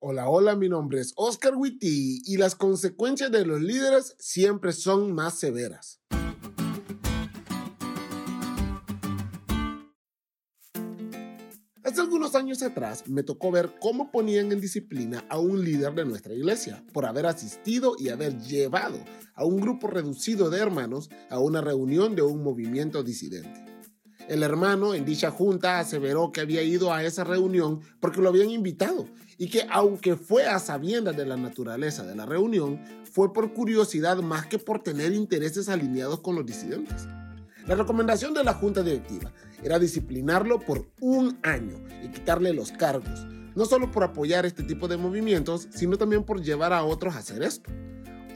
Hola, hola, mi nombre es Oscar Witty y las consecuencias de los líderes siempre son más severas. Hace algunos años atrás me tocó ver cómo ponían en disciplina a un líder de nuestra iglesia por haber asistido y haber llevado a un grupo reducido de hermanos a una reunión de un movimiento disidente. El hermano en dicha junta aseveró que había ido a esa reunión porque lo habían invitado y que aunque fue a sabiendas de la naturaleza de la reunión, fue por curiosidad más que por tener intereses alineados con los disidentes. La recomendación de la junta directiva era disciplinarlo por un año y quitarle los cargos, no solo por apoyar este tipo de movimientos, sino también por llevar a otros a hacer esto.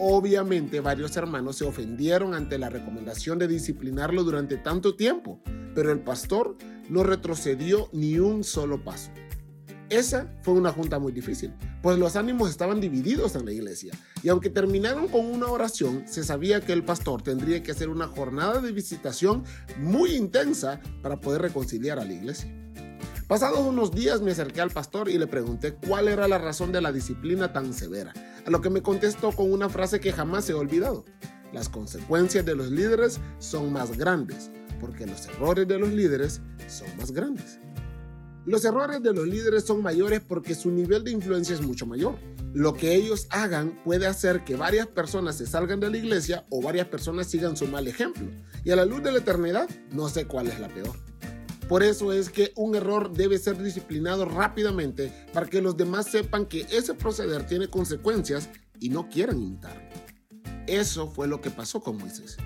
Obviamente varios hermanos se ofendieron ante la recomendación de disciplinarlo durante tanto tiempo, pero el pastor no retrocedió ni un solo paso. Esa fue una junta muy difícil, pues los ánimos estaban divididos en la iglesia, y aunque terminaron con una oración, se sabía que el pastor tendría que hacer una jornada de visitación muy intensa para poder reconciliar a la iglesia. Pasados unos días me acerqué al pastor y le pregunté cuál era la razón de la disciplina tan severa, a lo que me contestó con una frase que jamás he olvidado. Las consecuencias de los líderes son más grandes, porque los errores de los líderes son más grandes. Los errores de los líderes son mayores porque su nivel de influencia es mucho mayor. Lo que ellos hagan puede hacer que varias personas se salgan de la iglesia o varias personas sigan su mal ejemplo. Y a la luz de la eternidad, no sé cuál es la peor. Por eso es que un error debe ser disciplinado rápidamente para que los demás sepan que ese proceder tiene consecuencias y no quieran imitarlo. Eso fue lo que pasó con Moisés.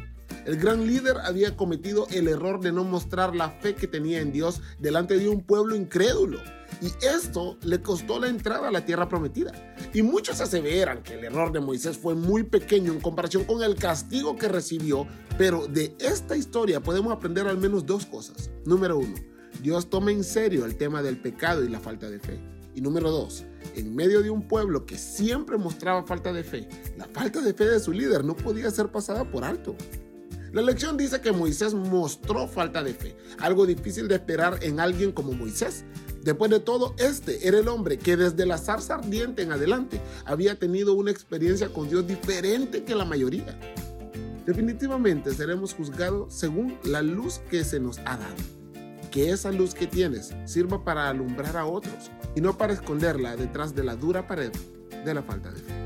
El gran líder había cometido el error de no mostrar la fe que tenía en Dios delante de un pueblo incrédulo. Y esto le costó la entrada a la tierra prometida. Y muchos aseveran que el error de Moisés fue muy pequeño en comparación con el castigo que recibió, pero de esta historia podemos aprender al menos dos cosas. Número uno, Dios toma en serio el tema del pecado y la falta de fe. Y número dos, en medio de un pueblo que siempre mostraba falta de fe, la falta de fe de su líder no podía ser pasada por alto. La lección dice que Moisés mostró falta de fe, algo difícil de esperar en alguien como Moisés. Después de todo, este era el hombre que desde la zarza ardiente en adelante había tenido una experiencia con Dios diferente que la mayoría. Definitivamente seremos juzgados según la luz que se nos ha dado. Que esa luz que tienes sirva para alumbrar a otros y no para esconderla detrás de la dura pared de la falta de fe.